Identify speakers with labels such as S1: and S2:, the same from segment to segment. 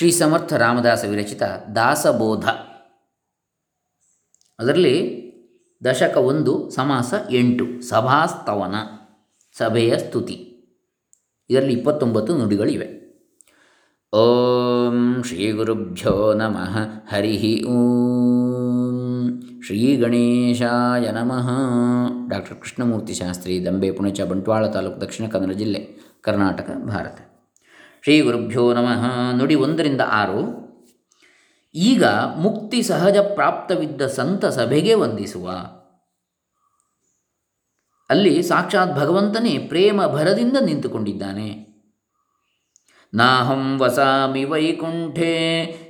S1: ಶ್ರೀ ಸಮರ್ಥ ರಾಮದಾಸ ವಿರಚಿತ ದಾಸಬೋಧ. ಅದರಲ್ಲಿ ದಶಕ ಒಂದು, ಸಮಾಸ ಎಂಟು, ಸಭಾಸ್ತವನ, ಸಭೆಯ ಸ್ತುತಿ. ಇದರಲ್ಲಿ ಇಪ್ಪತ್ತೊಂಬತ್ತು ನುಡಿಗಳಿವೆ. ಓಂ ಶ್ರೀ ಗುರುಭ್ಯೋ ನಮಃ, ಹರಿ ಓಂ. ಶ್ರೀ ಗಣೇಶಾಯ ನಮಃ. ಡಾಕ್ಟರ್ ಕೃಷ್ಣಮೂರ್ತಿ ಶಾಸ್ತ್ರಿ, ದಂಬೆ, ಪುಣಚ, ಬಂಟ್ವಾಳ ತಾಲೂಕು, ದಕ್ಷಿಣ ಕನ್ನಡ ಜಿಲ್ಲೆ, ಕರ್ನಾಟಕ, ಭಾರತ. ಶ್ರೀ ಗುರುಭ್ಯೋ ನಮಃ. ನುಡಿ, ಒಂದರಿಂದ ಆರು. ಈಗ ಮುಕ್ತಿ ಸಹಜ ಪ್ರಾಪ್ತವಿದ್ದ ಸಂತ ಸಭೆಗೆ ವಂದಿಸುವ. ಅಲ್ಲಿ ಸಾಕ್ಷಾತ್ ಭಗವಂತನೇ ಪ್ರೇಮ ಭರದಿಂದ ನಿಂತುಕೊಂಡಿದ್ದಾನೆ. ನಾಹಂ ವಸಾಮಿ ವೈಕುಂಠೆ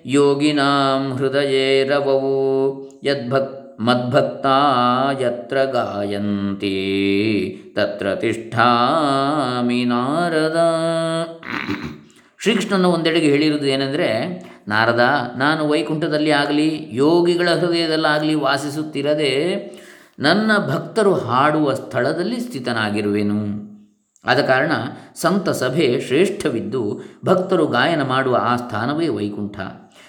S1: ಯೋಗಿನಾಂ ಹೃದಯೇ ರವವು ಯದ್ಭಕ್, ಮದ್ಭಕ್ತಾ ಯತ್ರ ಗಾಯಂತಿ ತತ್ರ ತಿಷ್ಠಾಮಿ ನಾರದ. ಶ್ರೀಕೃಷ್ಣನ ಒಂದೆಡೆಗೆ ಹೇಳಿರುವುದು ಏನೆಂದರೆ, ನಾರದ, ನಾನು ವೈಕುಂಠದಲ್ಲಿ ಆಗಲಿ, ಯೋಗಿಗಳ ಹೃದಯದಲ್ಲಾಗಲಿ ವಾಸಿಸುತ್ತಿರದೆ, ನನ್ನ ಭಕ್ತರು ಹಾಡುವ ಸ್ಥಳದಲ್ಲಿ ಸ್ಥಿತನಾಗಿರುವೆನು. ಆದ ಕಾರಣ ಸಂತ ಸಭೆ ಶ್ರೇಷ್ಠವಿದ್ದು, ಭಕ್ತರು ಗಾಯನ ಮಾಡುವ ಆ ಸ್ಥಾನವೇ ವೈಕುಂಠ.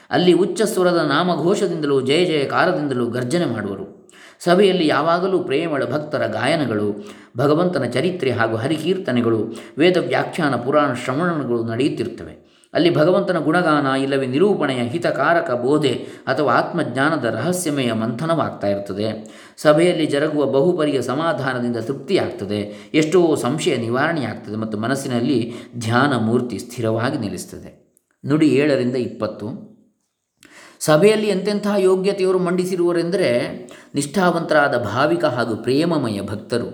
S1: ಅಲ್ಲಿ ಉಚ್ಚಸ್ವರದ ನಾಮಘೋಷದಿಂದಲೂ, ಜಯ ಜಯಕಾರದಿಂದಲೂ ಗರ್ಜನೆ ಮಾಡುವರು. ಸಭೆಯಲ್ಲಿ ಯಾವಾಗಲೂ ಪ್ರೇಮಳ ಭಕ್ತರ ಗಾಯನಗಳು, ಭಗವಂತನ ಚರಿತ್ರೆ ಹಾಗೂ ಹರಿಕೀರ್ತನೆಗಳು, ವೇದ ವ್ಯಾಖ್ಯಾನ, ಪುರಾಣ ಶ್ರವಣಗಳು ನಡೆಯುತ್ತಿರುತ್ತವೆ. ಅಲ್ಲಿ ಭಗವಂತನ ಗುಣಗಾನ ಇಲ್ಲವೇ ನಿರೂಪಣೆಯ ಹಿತಕಾರಕ ಬೋಧೆ ಅಥವಾ ಆತ್ಮಜ್ಞಾನದ ರಹಸ್ಯಮಯ ಮಂಥನವಾಗ್ತಾ ಇರ್ತದೆ ಸಭೆಯಲ್ಲಿ ಜರುಗುವ ಬಹುಪರಿಯ ಸಮಾಧಾನದಿಂದ ತೃಪ್ತಿಯಾಗ್ತದೆ. ಎಷ್ಟೋ ಸಂಶಯ ನಿವಾರಣೆಯಾಗ್ತದೆ ಮತ್ತು ಮನಸ್ಸಿನಲ್ಲಿ ಧ್ಯಾನ ಮೂರ್ತಿ ಸ್ಥಿರವಾಗಿ ನಿಲ್ಲಿಸ್ತದೆ ನುಡಿ ಏಳರಿಂದ ಇಪ್ಪತ್ತು. ಸಭೆಯಲ್ಲಿ ಎಂತೆಂತಹ ಯೋಗ್ಯತೆಯವರು ಮಂಡಿಸಿರುವರೆಂದರೆ ನಿಷ್ಠಾವಂತರಾದ ಭಾವಿಕ ಹಾಗೂ ಪ್ರೇಮಮಯ ಭಕ್ತರು,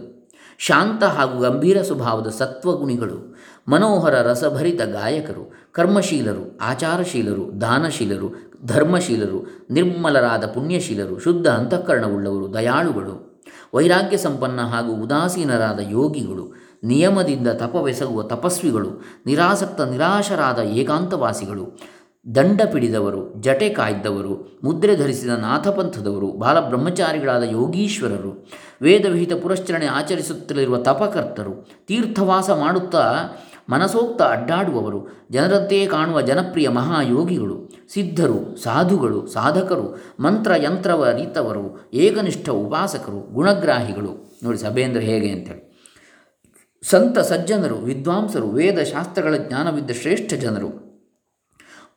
S1: ಶಾಂತ ಹಾಗೂ ಗಂಭೀರ ಸ್ವಭಾವದ ಸತ್ವಗುಣಿಗಳು, ಮನೋಹರ ರಸಭರಿತ ಗಾಯಕರು, ಕರ್ಮಶೀಲರು, ಆಚಾರಶೀಲರು, ದಾನಶೀಲರು, ಧರ್ಮಶೀಲರು, ನಿರ್ಮಲರಾದ ಪುಣ್ಯಶೀಲರು, ಶುದ್ಧ ಅಂತಃಕರಣವುಳ್ಳವರು, ದಯಾಳುಗಳು, ವೈರಾಗ್ಯ ಸಂಪನ್ನ ಹಾಗೂ ಉದಾಸೀನರಾದ ಯೋಗಿಗಳು, ನಿಯಮದಿಂದ ತಪವೆಸಗುವ ತಪಸ್ವಿಗಳು, ನಿರಾಸಕ್ತ ನಿರಾಶರಾದ ಏಕಾಂತವಾಸಿಗಳು ದಂಡ ಪಿಡಿದವರು, ಜಟೆ ಕಾಯ್ದವರು, ಮುದ್ರೆ ಧರಿಸಿದ ನಾಥಪಂಥದವರು, ಬಾಲಬ್ರಹ್ಮಚಾರಿಗಳಾದ ಯೋಗೀಶ್ವರರು, ವೇದವಿಹಿತ ಪುರಶ್ಚರಣೆ ಆಚರಿಸುತ್ತಲಿರುವ ತಪಕರ್ತರು, ತೀರ್ಥವಾಸ ಮಾಡುತ್ತಾ ಮನಸೋಕ್ತ ಅಡ್ಡಾಡುವವರು, ಜನರಂತೆಯೇ ಕಾಣುವ ಜನಪ್ರಿಯ ಮಹಾಯೋಗಿಗಳು, ಸಿದ್ಧರು, ಸಾಧುಗಳು, ಸಾಧಕರು, ಮಂತ್ರ ಯಂತ್ರವ ರೀತವರು ಏಕನಿಷ್ಠ ಉಪಾಸಕರು, ಗುಣಗ್ರಾಹಿಗಳು. ನೋಡಿ ಸಭೇಂದ್ರ ಹೇಗೆ ಅಂತೇಳಿ. ಸಂತ ಸಜ್ಜನರು, ವಿದ್ವಾಂಸರು ವೇದ ಶಾಸ್ತ್ರಗಳ ಜ್ಞಾನವಿದ್ದ ಶ್ರೇಷ್ಠ ಜನರು.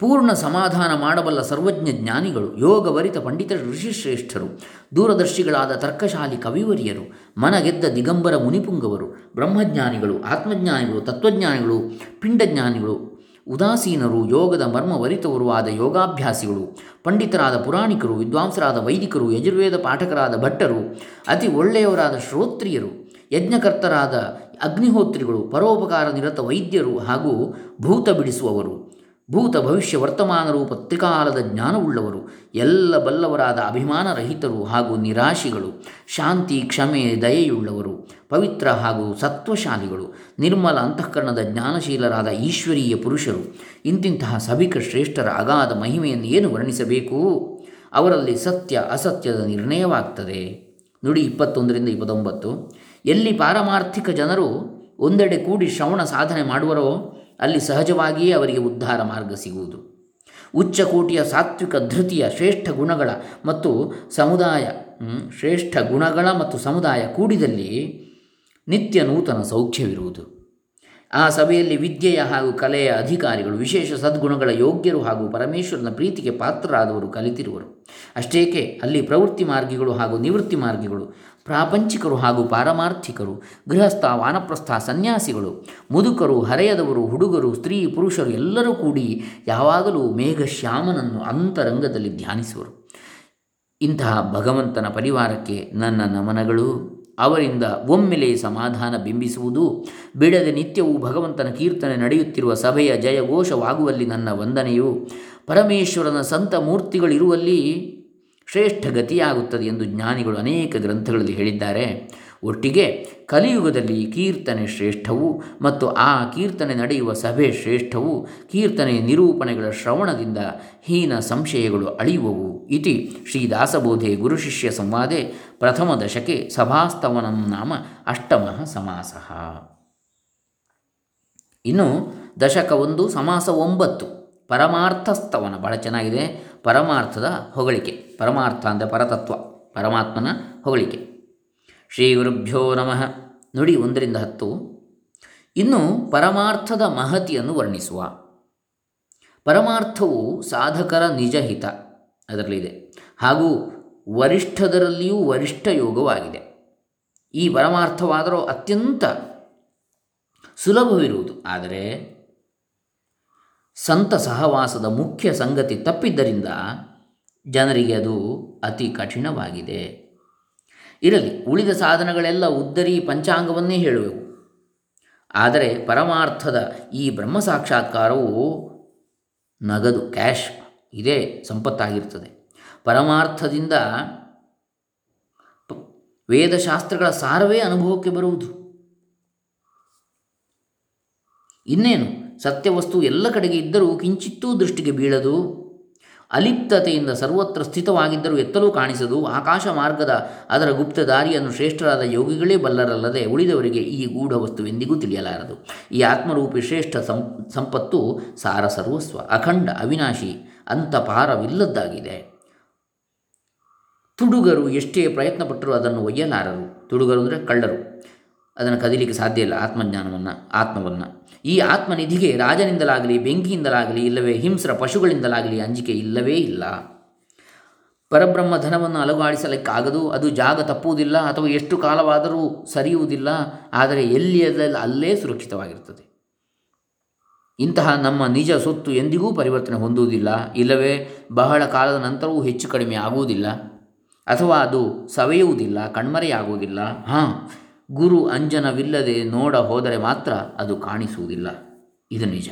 S1: ಪೂರ್ಣ ಸಮಾಧಾನ ಮಾಡಬಲ್ಲ ಸರ್ವಜ್ಞ ಜ್ಞಾನಿಗಳು ಯೋಗವರಿತ ಪಂಡಿತ ಋಷಿಶ್ರೇಷ್ಠರು, ದೂರದರ್ಶಿಗಳಾದ ತರ್ಕಶಾಲಿ ಕವಿವರಿಯರು, ಮನಗೆದ್ದ ದಿಗಂಬರ ಮುನಿಪುಂಗವರು, ಬ್ರಹ್ಮಜ್ಞಾನಿಗಳು, ಆತ್ಮಜ್ಞಾನಿಗಳು, ತತ್ವಜ್ಞಾನಿಗಳು, ಪಿಂಡಜ್ಞಾನಿಗಳು, ಉದಾಸೀನರು, ಯೋಗದ ಮರ್ಮವರಿತವರು ಆದ ಯೋಗಾಭ್ಯಾಸಿಗಳು, ಪಂಡಿತರಾದ ಪುರಾಣಿಕರು, ವಿದ್ವಾಂಸರಾದ ವೈದಿಕರು, ಯಜುರ್ವೇದ ಪಾಠಕರಾದ ಭಟ್ಟರು, ಅತಿ ಒಳ್ಳೆಯವರಾದ ಶ್ರೋತ್ರಿಯರು, ಯಜ್ಞಕರ್ತರಾದ ಅಗ್ನಿಹೋತ್ರಿಗಳು, ಪರೋಪಕಾರ ನಿರತ ವೈದ್ಯರು ಹಾಗೂ ಭೂತ ಬಿಡಿಸುವವರು. ಭೂತ ಭವಿಷ್ಯ ವರ್ತಮಾನರು ಪತ್ರಿಕಾಲದ ಜ್ಞಾನವುಳ್ಳವರು, ಎಲ್ಲ ಬಲ್ಲವರಾದ ಅಭಿಮಾನರಹಿತರು ಹಾಗೂ ನಿರಾಶಿಗಳು, ಶಾಂತಿ, ಕ್ಷಮೆ, ದಯೆಯುಳ್ಳವರು, ಪವಿತ್ರ ಹಾಗೂ ಸತ್ವಶಾಲಿಗಳು, ನಿರ್ಮಲ ಅಂತಃಕರಣದ ಜ್ಞಾನಶೀಲರಾದ ಈಶ್ವರೀಯ ಪುರುಷರು, ಇಂತಿಂತಹ ಸಭಿಕ ಶ್ರೇಷ್ಠರ ಅಗಾಧ ಮಹಿಮೆಯನ್ನು ಏನು ವರ್ಣಿಸಬೇಕು? ಅವರಲ್ಲಿ ಸತ್ಯ ಅಸತ್ಯದ ನಿರ್ಣಯವಾಗ್ತದೆ. ನುಡಿ ಇಪ್ಪತ್ತೊಂದರಿಂದ ಇಪ್ಪತ್ತೊಂಬತ್ತು. ಎಲ್ಲಿ ಪಾರಮಾರ್ಥಿಕ ಜನರು ಒಂದೆಡೆ ಕೂಡಿ ಶ್ರವಣ ಸಾಧನೆ ಮಾಡುವರೋ ಅಲ್ಲಿ ಸಹಜವಾಗಿಯೇ ಅವರಿಗೆ ಉದ್ಧಾರ ಮಾರ್ಗ ಸಿಗುವುದು. ಉಚ್ಚಕೋಟಿಯ ಸಾತ್ವಿಕ ಧೃತಿಯ ಶ್ರೇಷ್ಠ ಗುಣಗಳ ಮತ್ತು ಸಮುದಾಯ ಶ್ರೇಷ್ಠ ಗುಣಗಳ ಮತ್ತು ಸಮುದಾಯ ಕೂಡಿದಲ್ಲಿ ನಿತ್ಯ ನೂತನ ಸೌಖ್ಯವಿರುವುದು. ಆ ಸಭೆಯಲ್ಲಿ ವಿದ್ಯೆಯ ಹಾಗೂ ಕಲೆಯ ಅಧಿಕಾರಿಗಳು, ವಿಶೇಷ ಸದ್ಗುಣಗಳ ಯೋಗ್ಯರು ಹಾಗೂ ಪರಮೇಶ್ವರನ ಪ್ರೀತಿಗೆ ಪಾತ್ರರಾದವರು ಕಲಿತಿರುವರು. ಅಷ್ಟೇಕೆ, ಅಲ್ಲಿ ಪ್ರವೃತ್ತಿ ಮಾರ್ಗಿಗಳು ಹಾಗೂ ನಿವೃತ್ತಿ ಮಾರ್ಗಿಗಳು ಪ್ರಾಪಂಚಿಕರು ಹಾಗೂ ಪಾರಮಾರ್ಥಿಕರು, ಗೃಹಸ್ಥ, ವಾನಪ್ರಸ್ಥ, ಸನ್ಯಾಸಿಗಳು, ಮುದುಕರು, ಹರೆಯದವರು, ಹುಡುಗರು, ಸ್ತ್ರೀ, ಪುರುಷರು ಎಲ್ಲರೂ ಕೂಡಿ ಯಾವಾಗಲೂ ಮೇಘಶ್ಯಾಮನನ್ನು ಅಂತರಂಗದಲ್ಲಿ ಧ್ಯಾನಿಸುವರು. ಇಂತಹ ಭಗವಂತನ ಪರಿವಾರಕ್ಕೆ ನನ್ನ ನಮನಗಳು. ಅವರಿಂದ ಒಮ್ಮೆಲೆ ಸಮಾಧಾನ ಬಿಂಬಿಸುವುದು. ಬಿಡದೆ ನಿತ್ಯವೂ ಭಗವಂತನ ಕೀರ್ತನೆ ನಡೆಯುತ್ತಿರುವ ಸಭೆಯ ಜಯಘೋಷವಾಗುವಲ್ಲಿ ನನ್ನ ವಂದನೆಯು. ಪರಮೇಶ್ವರನ ಸಂತ ಮೂರ್ತಿಗಳಿರುವಲ್ಲಿ ಶ್ರೇಷ್ಠ ಗತಿಯಾಗುತ್ತದೆ ಎಂದು ಜ್ಞಾನಿಗಳು ಅನೇಕ ಗ್ರಂಥಗಳಲ್ಲಿ ಹೇಳಿದ್ದಾರೆ. ಒಟ್ಟಿಗೆ ಕಲಿಯುಗದಲ್ಲಿ ಕೀರ್ತನೆ ಶ್ರೇಷ್ಠವು ಮತ್ತು ಆ ಕೀರ್ತನೆ ನಡೆಯುವ ಸಭೆ ಶ್ರೇಷ್ಠವು ಕೀರ್ತನೆ ನಿರೂಪಣೆಗಳ ಶ್ರವಣದಿಂದ ಹೀನ ಸಂಶಯಗಳು ಅಳಿಯುವವು. ಇತಿ ಶ್ರೀ ದಾಸಬೋಧೆ ಗುರುಶಿಷ್ಯ ಸಂವಾದೆ ಪ್ರಥಮ ದಶಕೆ ಸಭಾಸ್ತವನಂ ನಾಮ ಅಷ್ಟಮ ಸಮಾಸ. ಇನ್ನು ದಶಕ ಒಂದು ಸಮಾಸ ಒಂಬತ್ತು, ಪರಮಾರ್ಥಸ್ತವನ. ಬಹಳ ಚೆನ್ನಾಗಿದೆ. ಪರಮಾರ್ಥದ ಹೊಗಳಿಕೆ. ಪರಮಾರ್ಥ ಅಂದರೆ ಪರತತ್ವ, ಪರಮಾತ್ಮನ ಹೊಗಳಿಕೆ. ಶ್ರೀ ಗುರುಭ್ಯೋ ನಮಃ. ನುಡಿ ಒಂದರಿಂದ ಹತ್ತು. ಇನ್ನು ಪರಮಾರ್ಥದ ಮಹತಿಯನ್ನು ವರ್ಣಿಸುವ. ಪರಮಾರ್ಥವು ಸಾಧಕರ ನಿಜಹಿತ ಅದರಲ್ಲಿದೆ ಹಾಗೂ ವರಿಷ್ಠದರಲ್ಲಿಯೂ ವರಿಷ್ಠ ಯೋಗವಾಗಿದೆ. ಈ ಪರಮಾರ್ಥವಾದರೂ ಅತ್ಯಂತ ಸುಲಭವಿರುವುದು. ಆದರೆ ಸಂತ ಸಹವಾಸದ ಮುಖ್ಯ ಸಂಗತಿ ತಪ್ಪಿದ್ದರಿಂದ ಜನರಿಗೆ ಅದು ಅತಿ ಕಠಿಣವಾಗಿದೆ. ಇರಲಿ, ಉಳಿದ ಸಾಧನಗಳೆಲ್ಲ ಉದ್ದರಿ ಪಂಚಾಂಗವನ್ನೇ ಹೇಳುವೆವು. ಆದರೆ ಪರಮಾರ್ಥದ ಈ ಬ್ರಹ್ಮ ಸಾಕ್ಷಾತ್ಕಾರವು ನಗದು, ಕ್ಯಾಶ್, ಇದೇ ಸಂಪತ್ತಾಗಿರ್ತದೆ ಪರಮಾರ್ಥದಿಂದ ವೇದಶಾಸ್ತ್ರಗಳ ಸಾರವೇ ಅನುಭವಕ್ಕೆ ಬರುವುದು. ಇನ್ನೇನು? ಸತ್ಯವಸ್ತು ಎಲ್ಲ ಕಡೆಗೆ ಇದ್ದರೂ ಕಿಂಚಿತ್ತೂ ದೃಷ್ಟಿಗೆ ಬೀಳದು. ಅಲಿಪ್ತತೆಯಿಂದ ಸರ್ವತ್ರ ಸ್ಥಿತವಾಗಿದ್ದರೂ ಎತ್ತಲೂ ಕಾಣಿಸದು. ಆಕಾಶ ಮಾರ್ಗದ ಅದರ ಗುಪ್ತ ದಾರಿಯನ್ನು ಶ್ರೇಷ್ಠರಾದ ಯೋಗಿಗಳೇ ಬಲ್ಲರಲ್ಲದೆ ಉಳಿದವರಿಗೆ ಈ ಗೂಢ ವಸ್ತುವೆಂದಿಗೂ ತಿಳಿಯಲಾರದು. ಈ ಆತ್ಮರೂಪಿ ಶ್ರೇಷ್ಠ ಸಂಪತ್ತು ಸಾರ ಸರ್ವಸ್ವ, ಅಖಂಡ ಅವಿನಾಶಿ ಅಂತ ಪಾರವಿಲ್ಲದ್ದಾಗಿದೆ. ತುಡುಗರು ಎಷ್ಟೇ ಪ್ರಯತ್ನಪಟ್ಟರೂ ಅದನ್ನು ಒಯ್ಯಲಾರರು. ತುಡುಗರು ಅಂದರೆ ಕಳ್ಳರು. ಅದನ್ನು ಕದಿಲಿಕ್ಕೆ ಸಾಧ್ಯ ಇಲ್ಲ ಆತ್ಮಜ್ಞಾನವನ್ನು, ಆತ್ಮವನ್ನು. ಈ ಆತ್ಮನಿಧಿಗೆ ರಾಜನಿಂದಲಾಗಲಿ, ಬೆಂಕಿಯಿಂದಲಾಗಲಿ, ಇಲ್ಲವೇ ಹಿಂಸ್ರ ಪಶುಗಳಿಂದಲಾಗಲಿ ಅಂಜಿಕೆ ಇಲ್ಲವೇ ಇಲ್ಲ. ಪರಬ್ರಹ್ಮ ಧನವನ್ನು ಅಲುಗಾಡಿಸಲಿಕ್ಕಾಗದು, ಅದು ಜಾಗ ತಪ್ಪುವುದಿಲ್ಲ ಅಥವಾ ಎಷ್ಟು ಕಾಲವಾದರೂ ಸರಿಯುವುದಿಲ್ಲ, ಆದರೆ ಎಲ್ಲಿಯದಲ್ಲಿ ಅಲ್ಲೇ ಸುರಕ್ಷಿತವಾಗಿರ್ತದೆ ಇಂತಹ ನಮ್ಮ ನಿಜ ಸೊತ್ತು ಎಂದಿಗೂ ಪರಿವರ್ತನೆ ಹೊಂದುವುದಿಲ್ಲ, ಇಲ್ಲವೇ ಬಹಳ ಕಾಲದ ನಂತರವೂ ಹೆಚ್ಚು ಕಡಿಮೆ ಆಗುವುದಿಲ್ಲ, ಅಥವಾ ಅದು ಸವೆಯುವುದಿಲ್ಲ, ಕಣ್ಮರೆಯಾಗುವುದಿಲ್ಲ. ಹಾಂ ಗುರು ಅಂಜನವಿಲ್ಲದೆ ನೋಡ ಹೋದರೆ ಮಾತ್ರ ಅದು ಕಾಣಿಸುವುದಿಲ್ಲ. ಇದು ನಿಜ.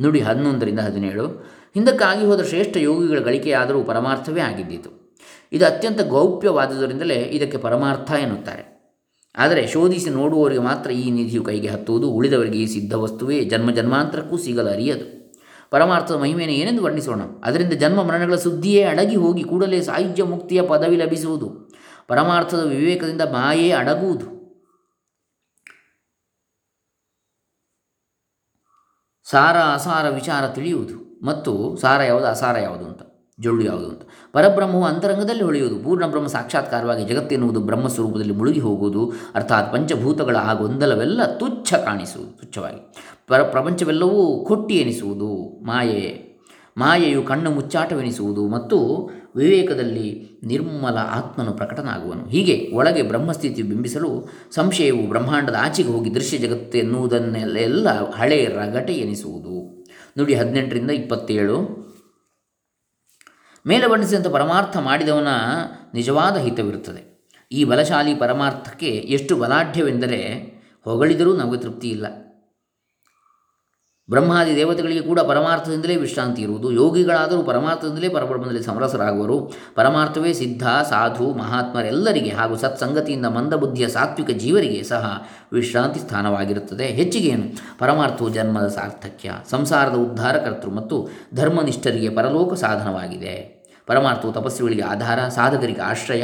S1: ನುಡಿ ಹನ್ನೊಂದರಿಂದ ಹದಿನೇಳು. ಹಿಂದಕ್ಕಾಗಿ ಹೋದ ಶ್ರೇಷ್ಠ ಯೋಗಿಗಳ ಗಳಿಕೆಯಾದರೂ ಪರಮಾರ್ಥವೇ ಆಗಿದ್ದಿತು. ಇದು ಅತ್ಯಂತ ಗೌಪ್ಯವಾದುದರಿಂದಲೇ ಇದಕ್ಕೆ ಪರಮಾರ್ಥ ಎನ್ನುತ್ತಾರೆ. ಆದರೆ ಶೋಧಿಸಿ ನೋಡುವವರಿಗೆ ಮಾತ್ರ ಈ ನಿಧಿಯು ಕೈಗೆ ಹತ್ತುವುದು, ಉಳಿದವರಿಗೆ ಈ ಸಿದ್ಧ ವಸ್ತುವೇ ಜನ್ಮ ಜನ್ಮಾಂತರಕ್ಕೂ ಸಿಗಲು ಅರಿಯದು. ಪರಮಾರ್ಥದ ಮಹಿಮೆಯನ್ನು ಏನೆಂದು ವರ್ಣಿಸೋಣ? ಅದರಿಂದ ಜನ್ಮ ಮರಣಗಳ ಸುದ್ದಿಯೇ ಅಡಗಿ ಹೋಗಿ ಕೂಡಲೇ ಸಾಹಿತ್ಯ ಮುಕ್ತಿಯ ಪದವಿ ಲಭಿಸುವುದು. ಪರಮಾರ್ಥದ ವಿವೇಕದಿಂದ ಮಾಯೇ ಅಡಗುವುದು. ಸಾರ ಅಸಾರ ವಿಚಾರ ತಿಳಿಯುವುದು ಮತ್ತು ಸಾರ ಯಾವುದು ಅಸಾರ ಯಾವುದು ಅಂತ, ಜೊಳ್ಳು ಯಾವುದು ಅಂತ. ಪರಬ್ರಹ್ಮವು ಅಂತರಂಗದಲ್ಲಿ ಹೊಳೆಯುವುದು ಪೂರ್ಣ ಬ್ರಹ್ಮ ಸಾಕ್ಷಾತ್ಕಾರವಾಗಿ ಜಗತ್ತೆನ್ನುವುದು ಬ್ರಹ್ಮ ಸ್ವರೂಪದಲ್ಲಿ ಮುಳುಗಿ ಹೋಗುವುದು, ಅರ್ಥಾತ್ ಪಂಚಭೂತಗಳ ಆ ಗೊಂದಲವೆಲ್ಲ ತುಚ್ಛ ಕಾಣಿಸುವುದು, ತುಚ್ಛವಾಗಿ. ಪರ, ಪ್ರಪಂಚವೆಲ್ಲವೂ ಕೊಟ್ಟಿ ಎನಿಸುವುದು, ಮಾಯೆ, ಮಾಯೆಯು ಕಣ್ಣು ಮುಚ್ಚಾಟವೆನಿಸುವುದು ಮತ್ತು ವಿವೇಕದಲ್ಲಿ ನಿರ್ಮಲ ಆತ್ಮನು ಪ್ರಕಟನಾಗುವನು. ಹೀಗೆ ಒಳಗೆ ಬ್ರಹ್ಮಸ್ಥಿತಿ ಬಿಂಬಿಸಲು ಸಂಶಯವು ಬ್ರಹ್ಮಾಂಡದ ಆಚೆಗೆ ಹೋಗಿ ದೃಶ್ಯ ಜಗತ್ತು ಎನ್ನುವುದನ್ನೆಲ್ಲ ಹಳೆ ರಗಟೆ ಎನಿಸುವುದು. ನುಡಿ ಹದಿನೆಂಟರಿಂದ ಇಪ್ಪತ್ತೇಳು. ಮೇಲೆ ಬಣ್ಣಿಸಿದಂಥ ಪರಮಾರ್ಥ ಮಾಡಿದವನ ನಿಜವಾದ ಹಿತವಿರುತ್ತದೆ. ಈ ಬಲಶಾಲಿ ಪರಮಾರ್ಥಕ್ಕೆ ಎಷ್ಟು ಬಲಾಢ್ಯವೆಂದರೆ ಹೊಗಳಿದರೂ ನಮಗೆ ತೃಪ್ತಿ ಇಲ್ಲ ಬ್ರಹ್ಮಾದಿ ದೇವತೆಗಳಿಗೆ ಕೂಡ ಪರಮಾರ್ಥದಿಂದಲೇ ವಿಶ್ರಾಂತಿ ಇರುವುದು. ಯೋಗಿಗಳಾದರೂ ಪರಮಾರ್ಥದಿಂದಲೇ ಪರಬ್ರಹ್ಮದಲ್ಲಿ ಸಮರಸರಾಗುವರು. ಪರಮಾರ್ಥವೇ ಸಿದ್ಧ, ಸಾಧು, ಮಹಾತ್ಮರೆಲ್ಲರಿಗೆ ಹಾಗೂ ಸತ್ಸಂಗತಿಯಿಂದ ಮಂದಬುದ್ಧಿಯ ಸಾತ್ವಿಕ ಜೀವರಿಗೆ ಸಹ ವಿಶ್ರಾಂತಿ ಸ್ಥಾನವಾಗಿರುತ್ತದೆ. ಹೆಚ್ಚಿಗೇನು ಪರಮಾರ್ಥವು ಜನ್ಮದ ಸಾರ್ಥಕ್ಯ, ಸಂಸಾರದ ಉದ್ಧಾರಕರ್ತೃ ಮತ್ತು ಧರ್ಮನಿಷ್ಠರಿಗೆ ಪರಲೋಕ ಸಾಧನವಾಗಿದೆ. ಪರಮಾರ್ಥವು ತಪಸ್ಸುಗಳಿಗೆ ಆಧಾರ, ಸಾಧಕರಿಗೆ ಆಶ್ರಯ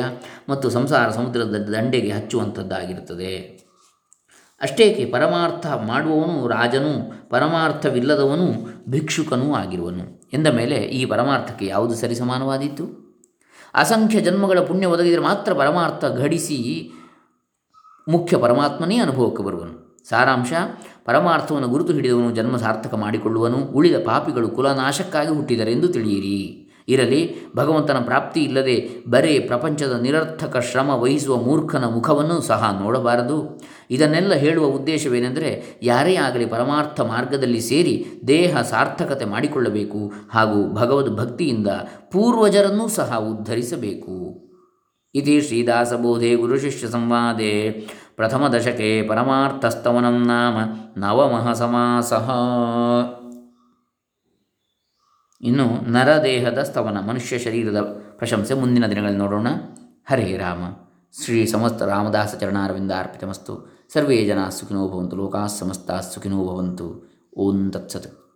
S1: ಮತ್ತು ಸಂಸಾರ ಸಮುದ್ರದ ದಂಡೆಗೆ ಹಚ್ಚುವಂಥದ್ದಾಗಿರುತ್ತದೆ. ಅಷ್ಟೇಕೆ ಪರಮಾರ್ಥ ಮಾಡುವವನು ರಾಜನು, ಪರಮಾರ್ಥವಿಲ್ಲದವನು ಭಿಕ್ಷುಕನೂ ಆಗಿರುವನು. ಎಂದ ಮೇಲೆ ಈ ಪರಮಾರ್ಥಕ್ಕೆ ಯಾವುದು ಸರಿಸಮಾನವಾದೀತು? ಅಸಂಖ್ಯ ಜನ್ಮಗಳ ಪುಣ್ಯ ಒದಗಿದರೆ ಮಾತ್ರ ಪರಮಾರ್ಥ ಘಡಿಸಿ ಮುಖ್ಯ ಪರಮಾತ್ಮನೇ ಅನುಭವಕ್ಕೆ ಬರುವನು. ಸಾರಾಂಶ, ಪರಮಾರ್ಥವನ್ನು ಗುರುತು ಹಿಡಿದವನು ಜನ್ಮ ಸಾರ್ಥಕ ಮಾಡಿಕೊಳ್ಳುವನು, ಉಳಿದ ಪಾಪಿಗಳು ಕುಲನಾಶಕ್ಕಾಗಿ ಹುಟ್ಟಿದರೆಂದು ತಿಳಿಯಿರಿ. ಇರಲಿ, ಭಗವಂತನ ಪ್ರಾಪ್ತಿ ಇಲ್ಲದೆ ಬರೇ ಪ್ರಪಂಚದ ನಿರರ್ಥಕ ಶ್ರಮ ವಹಿಸುವ ಮೂರ್ಖನ ಮುಖವನ್ನು ಸಹ ನೋಡಬಾರದು. ಇದನ್ನೆಲ್ಲ ಹೇಳುವ ಉದ್ದೇಶವೇನೆಂದರೆ, ಯಾರೇ ಆಗಲಿ ಪರಮಾರ್ಥ ಮಾರ್ಗದಲ್ಲಿ ಸೇರಿ ದೇಹ ಸಾರ್ಥಕತೆ ಮಾಡಿಕೊಳ್ಳಬೇಕು ಹಾಗೂ ಭಗವದ್ ಭಕ್ತಿಯಿಂದ ಪೂರ್ವಜರನ್ನೂ ಸಹ ಉದ್ಧರಿಸಬೇಕು. ಇತಿ ಶ್ರೀದಾಸಬೋಧೆ ಗುರುಶಿಷ್ಯ ಸಂವಾದೆ. ಪ್ರಥಮ ದಶಕೆ ಪರಮಾರ್ಥಸ್ತವನಂ ನಾಮ ನವಮಃ ಸಮಾಸಃ. ಇನ್ನು ನರದೇಹದ ಸ್ತವನ, ಮನುಷ್ಯ ಶರೀರದ ಪ್ರಶಂಸೆ ಮುಂದಿನ ದಿನಗಳಲ್ಲಿ ನೋಡೋಣ. ಹರೇ ರಾಮ. ಶ್ರೀ ಸಮಸ್ತ ರಾಮದಾಸ ಚರಣಾರವಿಂದ ಅರ್ಪಿತಮಸ್ತು. ಸರ್ವೇ ಜನ ಸುಖಿನೋ ಭವಂತು ಲೋಕಾಸ್ ಸಮಸ್ತ ಸುಖಿನೋ ಭವಂತು. ಓಂ ತತ್ಸತ್.